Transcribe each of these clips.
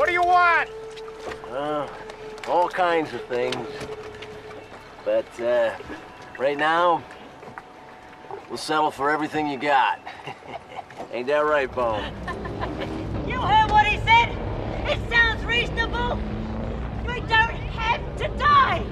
What do you want? Uh, all kinds of things. But, uh, right now, we'll settle for everything you got. Ain't that right, Bone? You heard what he said? It sounds reasonable. We don't have to die.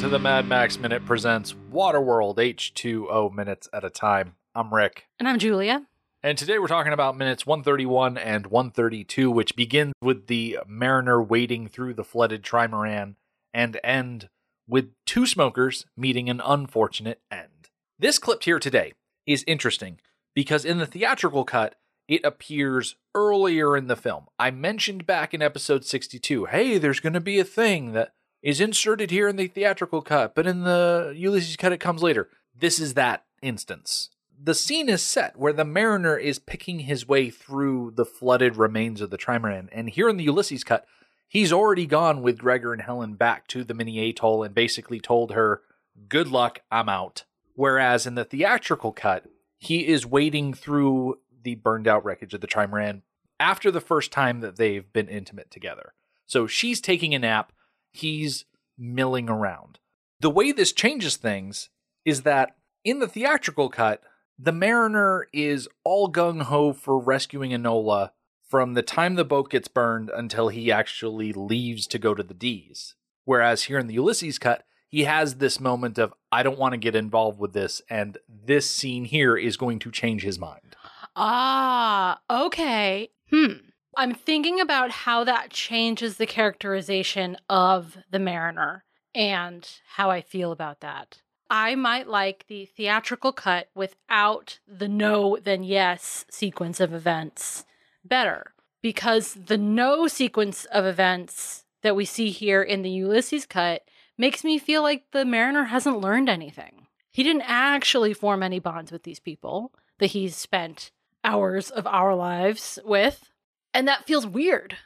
To the Mad Max Minute presents Waterworld H2O minutes at a time. I'm Rick. And I'm Julia. And today we're talking about minutes 131 and 132, which begin with the mariner wading through the flooded trimaran and end with two smokers meeting an unfortunate end. This clip here today is interesting because in the theatrical cut, it appears earlier in the film. I mentioned back in episode 62 hey, there's going to be a thing that is inserted here in the theatrical cut, but in the Ulysses cut, it comes later. This is that instance the scene is set where the mariner is picking his way through the flooded remains of the trimaran. And here in the Ulysses cut, he's already gone with Gregor and Helen back to the mini atoll and basically told her, Good luck, I'm out. Whereas in the theatrical cut, he is wading through the burned out wreckage of the trimaran after the first time that they've been intimate together. So she's taking a nap, he's milling around. The way this changes things is that in the theatrical cut, the mariner is all gung ho for rescuing Enola from the time the boat gets burned until he actually leaves to go to the D's. Whereas here in the Ulysses cut, he has this moment of, I don't want to get involved with this, and this scene here is going to change his mind. Ah, okay. Hmm. I'm thinking about how that changes the characterization of the mariner and how I feel about that. I might like the theatrical cut without the no, then yes sequence of events better because the no sequence of events that we see here in the Ulysses cut makes me feel like the mariner hasn't learned anything. He didn't actually form any bonds with these people that he's spent hours of our lives with, and that feels weird.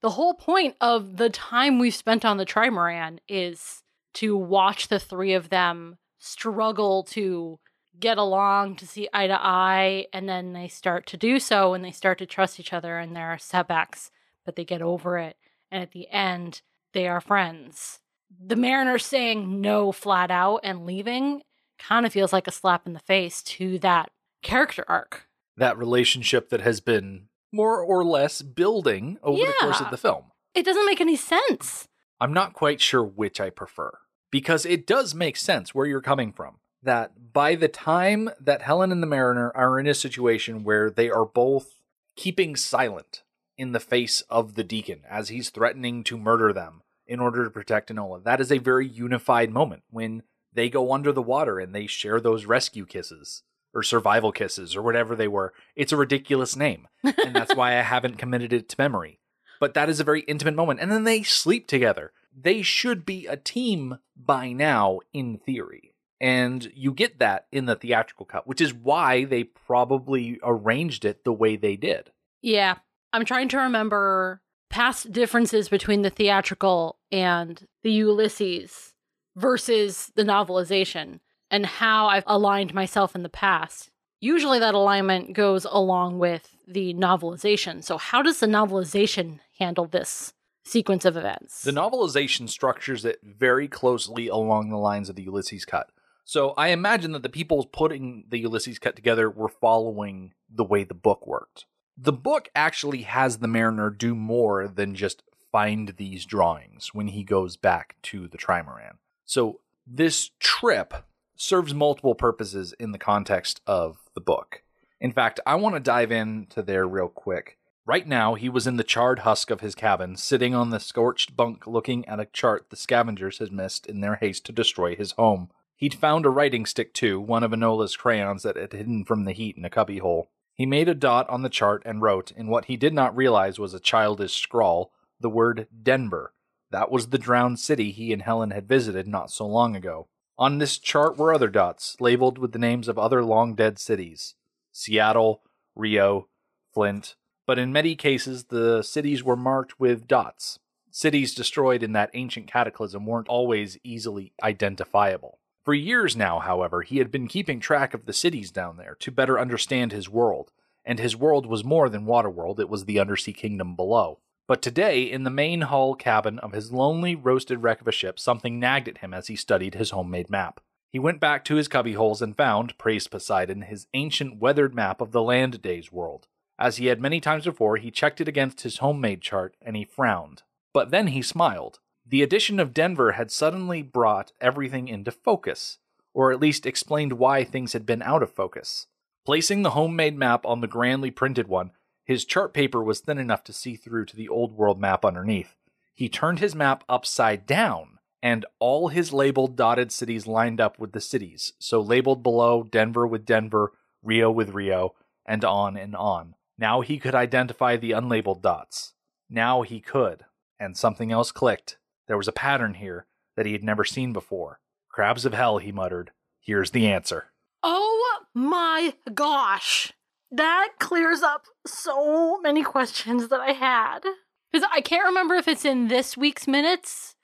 The whole point of the time we've spent on the trimaran is to watch the three of them struggle to get along to see eye to eye and then they start to do so and they start to trust each other and there are setbacks but they get over it. And at the end they are friends. The mariner saying no flat out and leaving kind of feels like a slap in the face to that character arc. That relationship that has been more or less building over the course of the film. it doesn't make any sense I'm not quite sure which I prefer because it does make sense where you're coming from. That by the time that Helen and the Mariner are in a situation where they are both keeping silent in the face of the deacon as he's threatening to murder them in order to protect Enola, that is a very unified moment when they go under the water and they share those rescue kisses or survival kisses or whatever they were. It's a ridiculous name, and that's why I haven't committed it to memory but that is a very intimate moment. And then they sleep together. They should be a team by now, in theory. And you get that in the theatrical cut, which is why they probably arranged it the way they did. Yeah. I'm trying to remember past differences between the theatrical and the Ulysses versus the novelization and how I've aligned myself in the past. Usually that alignment goes along with the novelization. So, how does the novelization handle this sequence of events? The novelization structures it very closely along the lines of the Ulysses cut. So I imagine that the people putting the Ulysses cut together were following the way the book worked. The book actually has the mariner do more than just find these drawings when he goes back to the trimaran. So this trip serves multiple purposes in the context of the book. In fact, I want to dive into there real quick. Right now, he was in the charred husk of his cabin, sitting on the scorched bunk looking at a chart the scavengers had missed in their haste to destroy his home. He'd found a writing stick too, one of Enola's crayons that had hidden from the heat in a cubbyhole. He made a dot on the chart and wrote, in what he did not realize was a childish scrawl, the word Denver. That was the drowned city he and Helen had visited not so long ago. On this chart were other dots, labeled with the names of other long dead cities. Seattle, Rio, Flint, but in many cases the cities were marked with dots. Cities destroyed in that ancient cataclysm weren't always easily identifiable. For years now, however, he had been keeping track of the cities down there to better understand his world, and his world was more than Waterworld, it was the undersea kingdom below. But today, in the main hull cabin of his lonely, roasted wreck of a ship, something nagged at him as he studied his homemade map. He went back to his cubbyholes and found, praised Poseidon, his ancient weathered map of the Land Days world. As he had many times before, he checked it against his homemade chart and he frowned. But then he smiled. The addition of Denver had suddenly brought everything into focus, or at least explained why things had been out of focus. Placing the homemade map on the grandly printed one, his chart paper was thin enough to see through to the old world map underneath. He turned his map upside down, and all his labeled dotted cities lined up with the cities. So labeled below Denver with Denver, Rio with Rio, and on and on. Now he could identify the unlabeled dots. Now he could. And something else clicked. There was a pattern here that he had never seen before. Crabs of hell, he muttered. Here's the answer. Oh my gosh. That clears up so many questions that I had. Because I can't remember if it's in this week's minutes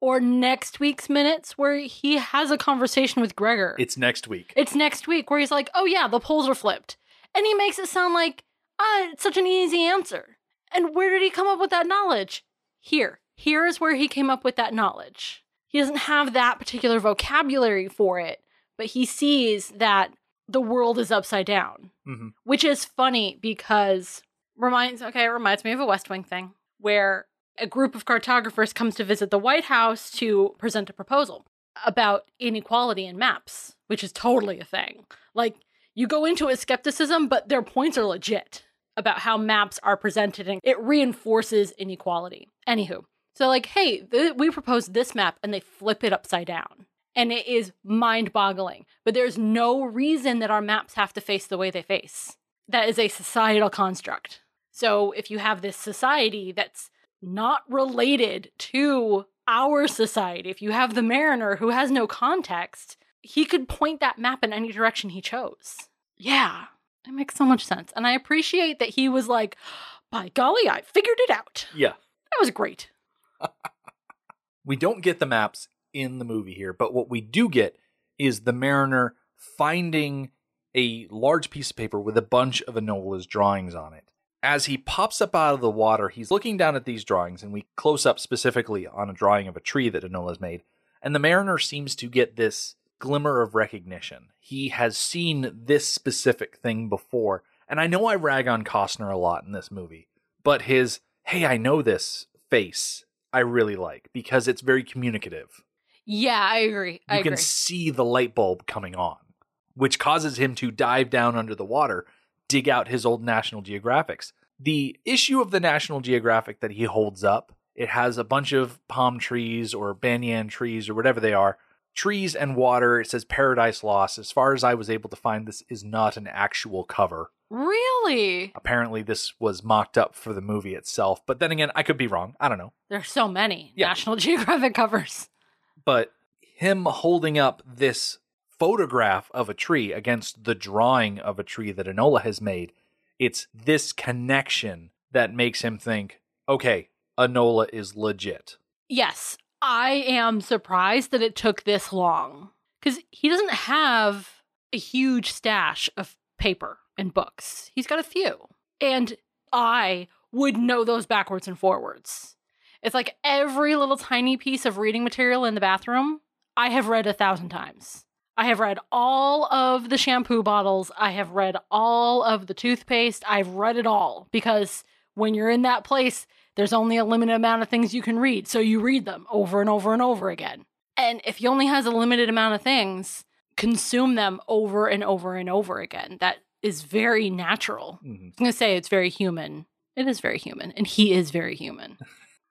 or next week's minutes where he has a conversation with Gregor. It's next week. It's next week where he's like, oh yeah, the poles are flipped. And he makes it sound like, ah, it's such an easy answer. And where did he come up with that knowledge? Here. Here is where he came up with that knowledge. He doesn't have that particular vocabulary for it, but he sees that the world is upside down, hmm which is funny because reminds okay, it reminds me of a West Wing thing where a group of cartographers comes to visit the White House to present a proposal about inequality in maps, which is totally a thing. Like you go into it with skepticism, but their points are legit about how maps are presented and it reinforces inequality. Anywho, so like, hey, th- we proposed this map and they flip it upside down. And it is mind boggling. But there's no reason that our maps have to face the way they face. That is a societal construct. So if you have this society that's not related to our society, if you have the mariner who has no context, he could point that map in any direction he chose. Yeah, it makes so much sense. And I appreciate that he was like, by golly, I figured it out. Yeah. That was great. We don't get the maps in the movie here, but what we do get is the mariner finding a large piece of paper with a bunch of Enola's drawings on it. As he pops up out of the water, he's looking down at these drawings, and we close up specifically on a drawing of a tree that Enola's made. And the mariner seems to get this glimmer of recognition. He has seen this specific thing before. And I know I rag on Costner a lot in this movie, but his, hey, I know this face, I really like because it's very communicative. Yeah, I agree. I You can see the light bulb coming on, which causes him to dive down under the water, dig out his old National Geographics. The issue of the National Geographic that he holds up, it has a bunch of palm trees or banyan trees or whatever they are, trees and water. It says Paradise Lost. As far as I was able to find, this is not an actual cover. Really? Apparently, this was mocked up for the movie itself. But then again, I could be wrong. I don't know. There's so many Yeah. National Geographic covers. But him holding up this photograph of a tree against the drawing of a tree that Enola has made, it's this connection that makes him think, okay, Enola is legit. Yes, I am surprised that it took this long because he doesn't have a huge stash of paper and books. He's got a few. And I would know those backwards and forwards. It's like every little tiny piece of reading material in the bathroom, I have read a thousand times. I have read all of the shampoo bottles. I have read all of the toothpaste. I've read it all because when you're in that place, there's only a limited amount of things you can read. So you read them over and over and over again. And if he only has a limited amount of things, consume them over and over and over again. That is very natural. Mhm. I'm going to say it's very human. It is very human. And he is very human.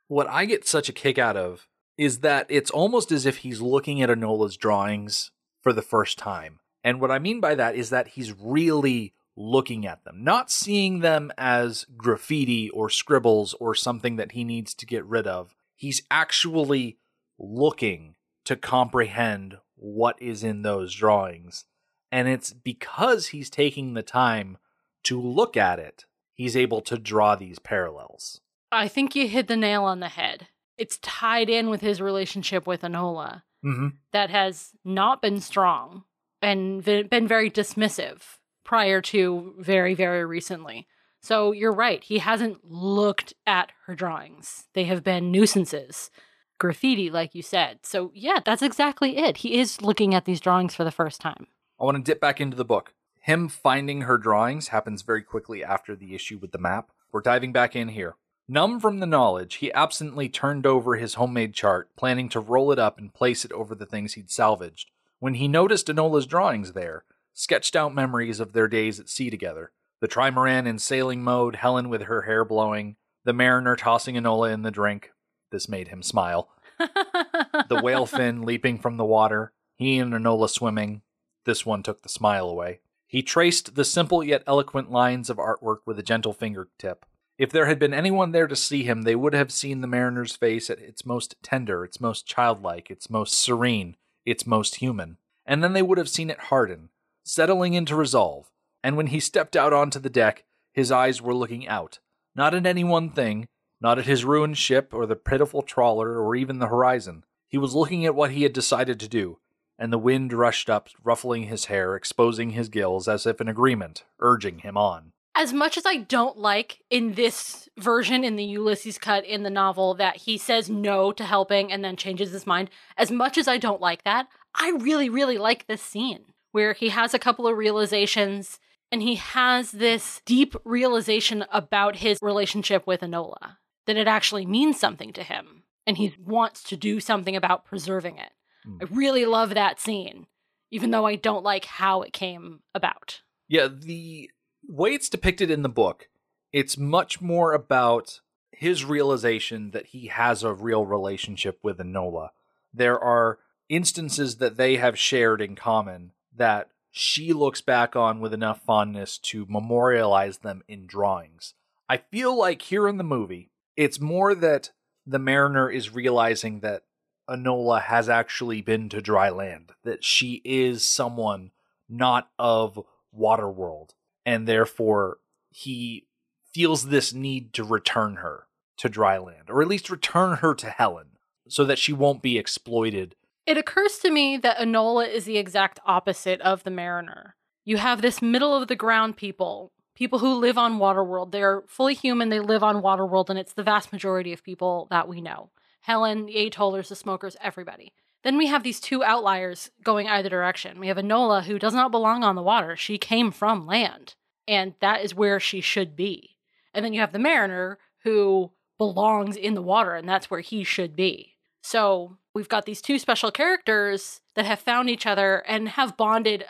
What I get such a kick out of is that it's almost as if he's looking at Enola's drawings for the first time. And what I mean by that is that he's really looking at them, not seeing them as graffiti or scribbles or something that he needs to get rid of. He's actually looking to comprehend what is in those drawings. And it's because he's taking the time to look at it, he's able to draw these parallels. I think you hit the nail on the head. It's tied in with his relationship with Enola Mm-hmm. that has not been strong and been very dismissive prior to very, very recently. So you're right. He hasn't looked at her drawings. They have been nuisances, graffiti, like you said. So, yeah, that's exactly it. He is looking at these drawings for the first time. I want to dip back into the book. Him finding her drawings happens very quickly after the issue with the map. We're diving back in here. Numb from the knowledge, he absently turned over his homemade chart, planning to roll it up and place it over the things he'd salvaged, when he noticed Enola's drawings there, sketched out memories of their days at sea together. The trimaran in sailing mode, Helen with her hair blowing, the mariner tossing Enola in the drink. This made him smile. The whale fin leaping from the water, he and Enola swimming. This one took the smile away. He traced the simple yet eloquent lines of artwork with a gentle fingertip. If there had been anyone there to see him, they would have seen the mariner's face at its most tender, its most childlike, its most serene, its most human. And then they would have seen it harden, settling into resolve. And when he stepped out onto the deck, his eyes were looking out, not at any one thing, not at his ruined ship or the pitiful trawler or even the horizon. He was looking at what he had decided to do, and the wind rushed up, ruffling his hair, exposing his gills as if in agreement, urging him on. As much as I don't like in this version, in the Ulysses cut in the novel, that he says no to helping and then changes his mind, as much as I don't like that, I really, really like this scene where he has a couple of realizations and he has this deep realization about his relationship with Enola, that it actually means something to him and he wants to do something about preserving it. Hmm. I really love that scene, even though I don't like how it came about. Yeah, the way it's depicted in the book, it's much more about his realization that he has a real relationship with Enola. There are instances that they have shared in common that she looks back on with enough fondness to memorialize them in drawings. I feel like here in the movie, it's more that the mariner is realizing that Enola has actually been to dry land, that she is someone not of Waterworld, and therefore he feels this need to return her to dry land, or at least return her to Helen, so that she won't be exploited. It occurs to me that Enola is the exact opposite of the Mariner. You have this middle of the ground people, people who live on Waterworld. They're fully human, they live on Waterworld, and it's the vast majority of people that we know. Helen, the Atollers, the smokers, everybody. Then we have these two outliers going either direction. We have Enola, who does not belong on the water. She came from land, and that is where she should be. And then you have the Mariner, who belongs in the water, and that's where he should be. So we've got these two special characters that have found each other and have bonded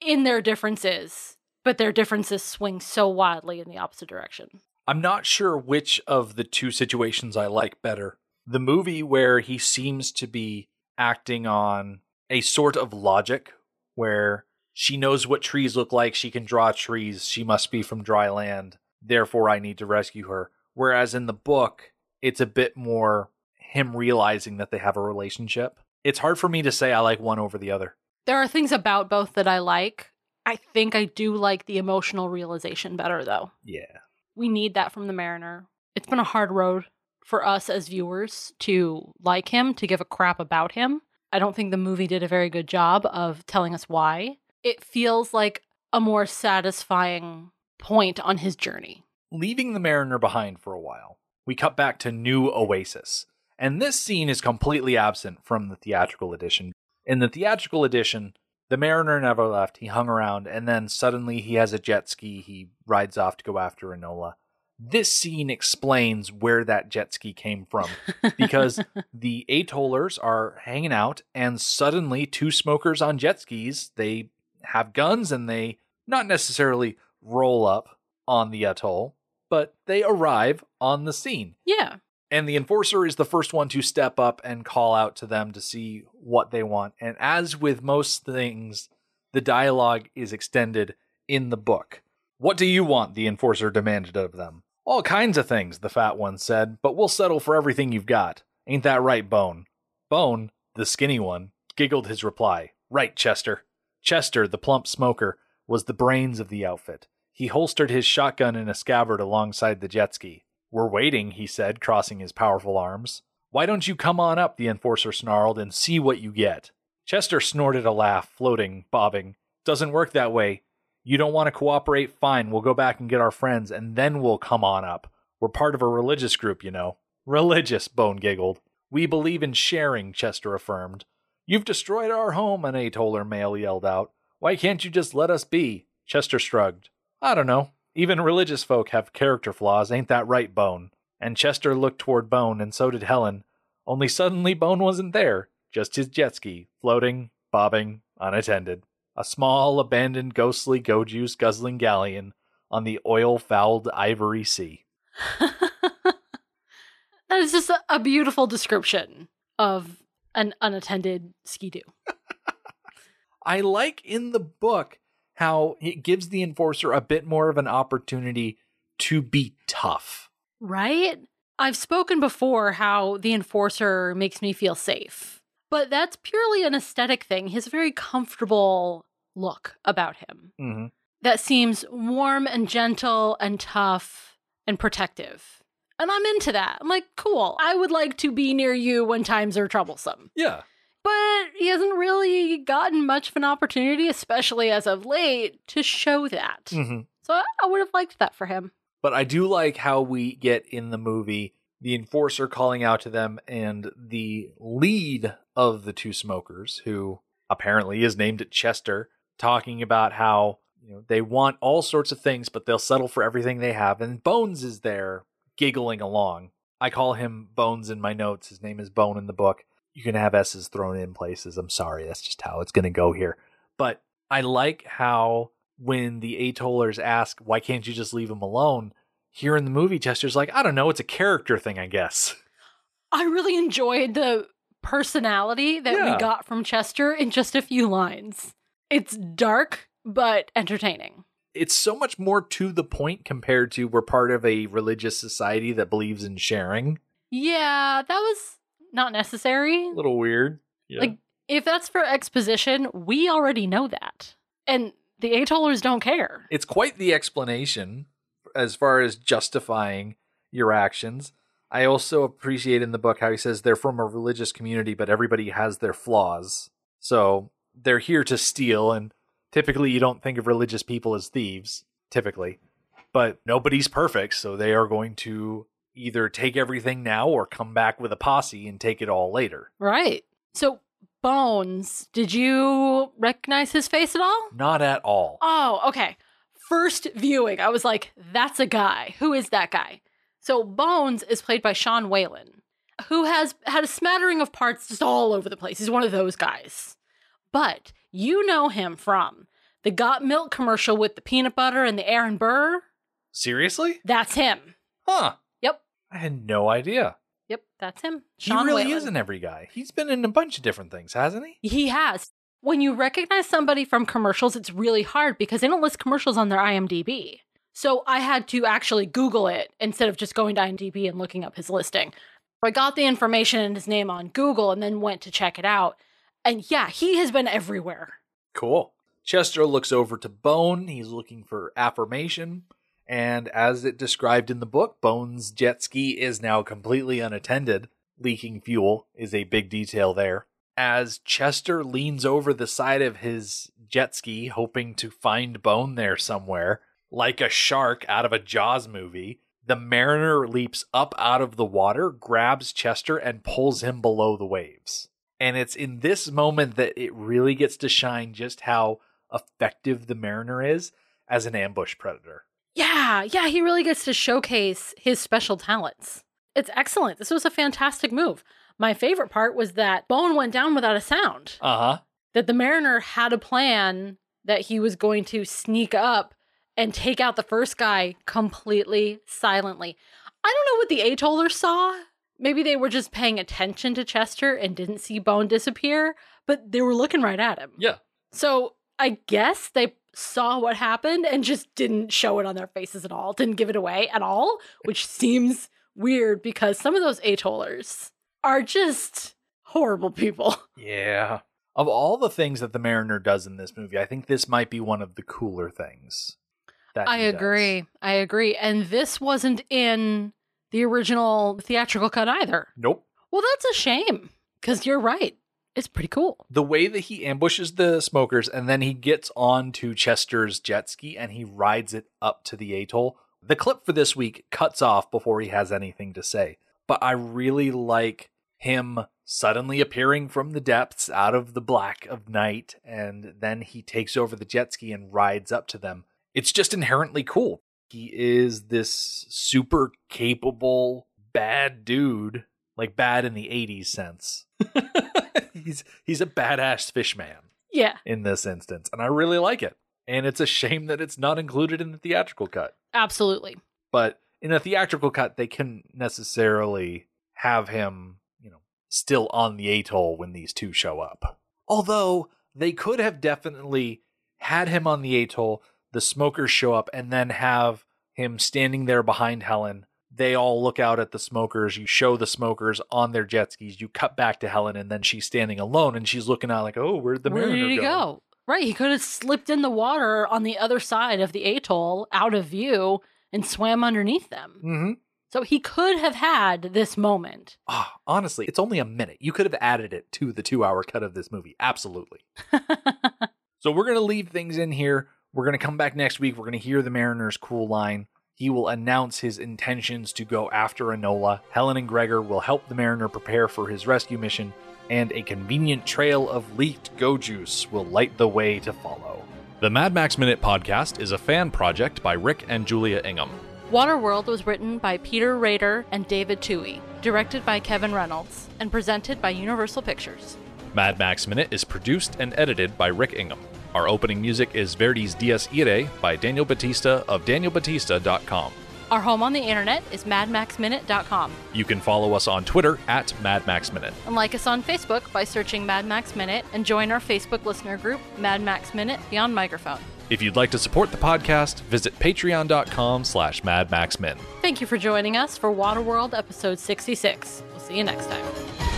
in their differences, but their differences swing so wildly in the opposite direction. I'm not sure which of the two situations I like better. The movie where he seems to be acting on a sort of logic where she knows what trees look like, she can draw trees, she must be from dry land, therefore I need to rescue her. Whereas in the book, it's a bit more him realizing that they have a relationship. It's hard for me to say I like one over the other. There are things about both that I like. I think I do like the emotional realization better, though. Yeah. We need that from the Mariner. It's been a hard road for us as viewers to like him, to give a crap about him. I don't think the movie did a very good job of telling us why. It feels like a more satisfying point on his journey. Leaving the mariner behind for a while, we cut back to New Oasis. And this scene is completely absent from the theatrical edition. In the theatrical edition, the mariner never left. He hung around, and then suddenly he has a jet ski. He rides off to go after Enola. This scene explains where that jet ski came from because the atollers are hanging out, and suddenly two smokers on jet skis, they have guns and they not necessarily roll up on the atoll, but they arrive on the scene. yeah. And the enforcer is the first one to step up and call out to them to see what they want. And as with most things, the dialogue is extended in the book. What do you want? The enforcer demanded of them. All kinds of things, the fat one said, but we'll settle for everything you've got. Ain't that right, Bone? Bone, the skinny one, giggled his reply. Right, Chester. Chester, the plump smoker, was the brains of the outfit. He holstered his shotgun in a scabbard alongside the jet ski. We're waiting, he said, crossing his powerful arms. Why don't you come on up, the enforcer snarled, and see what you get? Chester snorted a laugh, floating, bobbing. Doesn't work that way. You don't want to cooperate? Fine, we'll go back and get our friends, and then we'll come on up. We're part of a religious group, you know. Religious, Bone giggled. We believe in sharing, Chester affirmed. You've destroyed our home, an Atoller male yelled out. Why can't you just let us be? Chester shrugged. I don't know. Even religious folk have character flaws, ain't that right, Bone? And Chester looked toward Bone, and so did Helen. Only suddenly Bone wasn't there, just his jet ski, floating, bobbing, unattended. A small, abandoned, ghostly, go juice guzzling galleon on the oil fouled ivory sea. that is just a beautiful description of an unattended ski-doo. I like in the book how it gives the enforcer a bit more of an opportunity to be tough. Right? I've spoken before how the enforcer makes me feel safe, but that's purely an aesthetic thing. He has a very comfortable look about him Mm-hmm. that seems warm and gentle and tough and protective. And I'm into that. I'm like, cool. I would like to be near you when times are troublesome. Yeah. But he hasn't really gotten much of an opportunity, especially as of late, to show that. Mm-hmm. So I, I would have liked that for him. But I do like how we get in the movie the enforcer calling out to them and the lead of the two smokers, who apparently is named Chester, talking about how you know they want all sorts of things, but they'll settle for everything they have. And Bones is there giggling along. I call him Bones in my notes. His name is Bone in the book. You can have S's thrown in places. I'm sorry, that's just how it's going to go here. But I like how when the Atollers ask, why can't you just leave him alone? Here in the movie, Chester's like, I don't know, it's a character thing, I guess. I really enjoyed the personality that Yeah. we got from Chester in just a few lines. It's dark, but entertaining. It's so much more to the point compared to we're part of a religious society that believes in sharing. Yeah, that was not necessary. A little weird. Yeah. Like, if that's for exposition, we already know that. And the Atollers don't care. it's quite the explanation as far as justifying your actions. I also appreciate in the book how he says they're from a religious community, but everybody has their flaws. So they're here to steal, and typically you don't think of religious people as thieves, typically. But nobody's perfect, so they are going to either take everything now or come back with a posse and take it all later. Right. So, Bones, did you recognize his face at all? Not at all. Oh, okay. First viewing, I was like, that's a guy. Who is that guy? So Bones is played by Sean Whalen, who has had a smattering of parts just all over the place. He's one of those guys. But you know him from the Got Milk commercial with the peanut butter and the Aaron Burr. Seriously? That's him. Huh. Yep. I had no idea. Yep, that's him. He really Whalen. is an every guy. He's been in a bunch of different things, hasn't he? He has. When you recognize somebody from commercials, it's really hard because they don't list commercials on their IMDb. So I had to actually Google it instead of just going to IMDb and looking up his listing. I got the information and his name on Google and then went to check it out. And yeah, he has been everywhere. Cool. Chester looks over to Bone. He's looking for affirmation. And as it described in the book, Bone's jet ski is now completely unattended. Leaking fuel is a big detail there. As Chester leans over the side of his jet ski, hoping to find Bone there somewhere, like a shark out of a Jaws movie, the mariner leaps up out of the water, grabs Chester, and pulls him below the waves. And it's in this moment that it really gets to shine just how effective the mariner is as an ambush predator. Yeah, yeah, he really gets to showcase his special talents. It's excellent. This was a fantastic move. My favorite part was that Bone went down without a sound. Uh huh. that the mariner had a plan that he was going to sneak up and take out the first guy completely silently. I don't know what the Atollers saw. Maybe they were just paying attention to Chester and didn't see Bone disappear, but they were looking right at him. Yeah. So I guess they saw what happened and just didn't show it on their faces at all, didn't give it away at all, which seems weird because some of those Atollers are just horrible people. Yeah. Of all the things that the Mariner does in this movie, I think this might be one of the cooler things. That I he does. agree. I agree. And this wasn't in the original theatrical cut either. Nope. Well, that's a shame because you're right. It's pretty cool. The way that he ambushes the smokers and then he gets onto Chester's jet ski and he rides it up to the atoll. The clip for this week cuts off before he has anything to say. But I really like him suddenly appearing from the depths out of the black of night and then he takes over the jet ski and rides up to them. It's just inherently cool. He is this super capable bad dude, like bad in the 80s sense. he's he's a badass fish man Yeah, in this instance, and I really like it. And it's a shame that it's not included in the theatrical cut. absolutely. But in a theatrical cut, they couldn't necessarily have him, you know, still on the atoll when these two show up. Although they could have definitely had him on the atoll, the smokers show up, and then have him standing there behind Helen. They all look out at the smokers. You show the smokers on their jet skis. You cut back to Helen, and then she's standing alone, and she's looking out like, "Oh, where'd the Where mariner did he go? Right, he could have slipped in the water on the other side of the atoll, out of view, and swam underneath them. Mm-hmm. So he could have had this moment. Ah, honestly, it's only a minute. You could have added it to the two-hour cut of this movie. Absolutely. So we're going to leave things in here. We're going to come back next week. We're going to hear the Mariner's cool line. He will announce his intentions to go after Enola. Helen and Gregor will help the Mariner prepare for his rescue mission, and a convenient trail of leaked go juice will light the way to follow. The Mad Max Minute podcast is a fan project by Rick and Julia Ingham. Waterworld was written by Peter Rader and David Twohy, directed by Kevin Reynolds, and presented by Universal Pictures. Mad Max Minute is produced and edited by Rick Ingham. Our opening music is Verdi's Dies Irae by Daniel Batista of danielbatista.com. Our home on the internet is madmaxminute.com. You can follow us on Twitter at madmaxminute. And like us on Facebook by searching Mad Max Minute and join our Facebook listener group, Mad Max Minute Beyond Microphone. If you'd like to support the podcast, visit patreon.com slash madmaxmin. Thank you for joining us for Waterworld episode 66. We'll see you next time.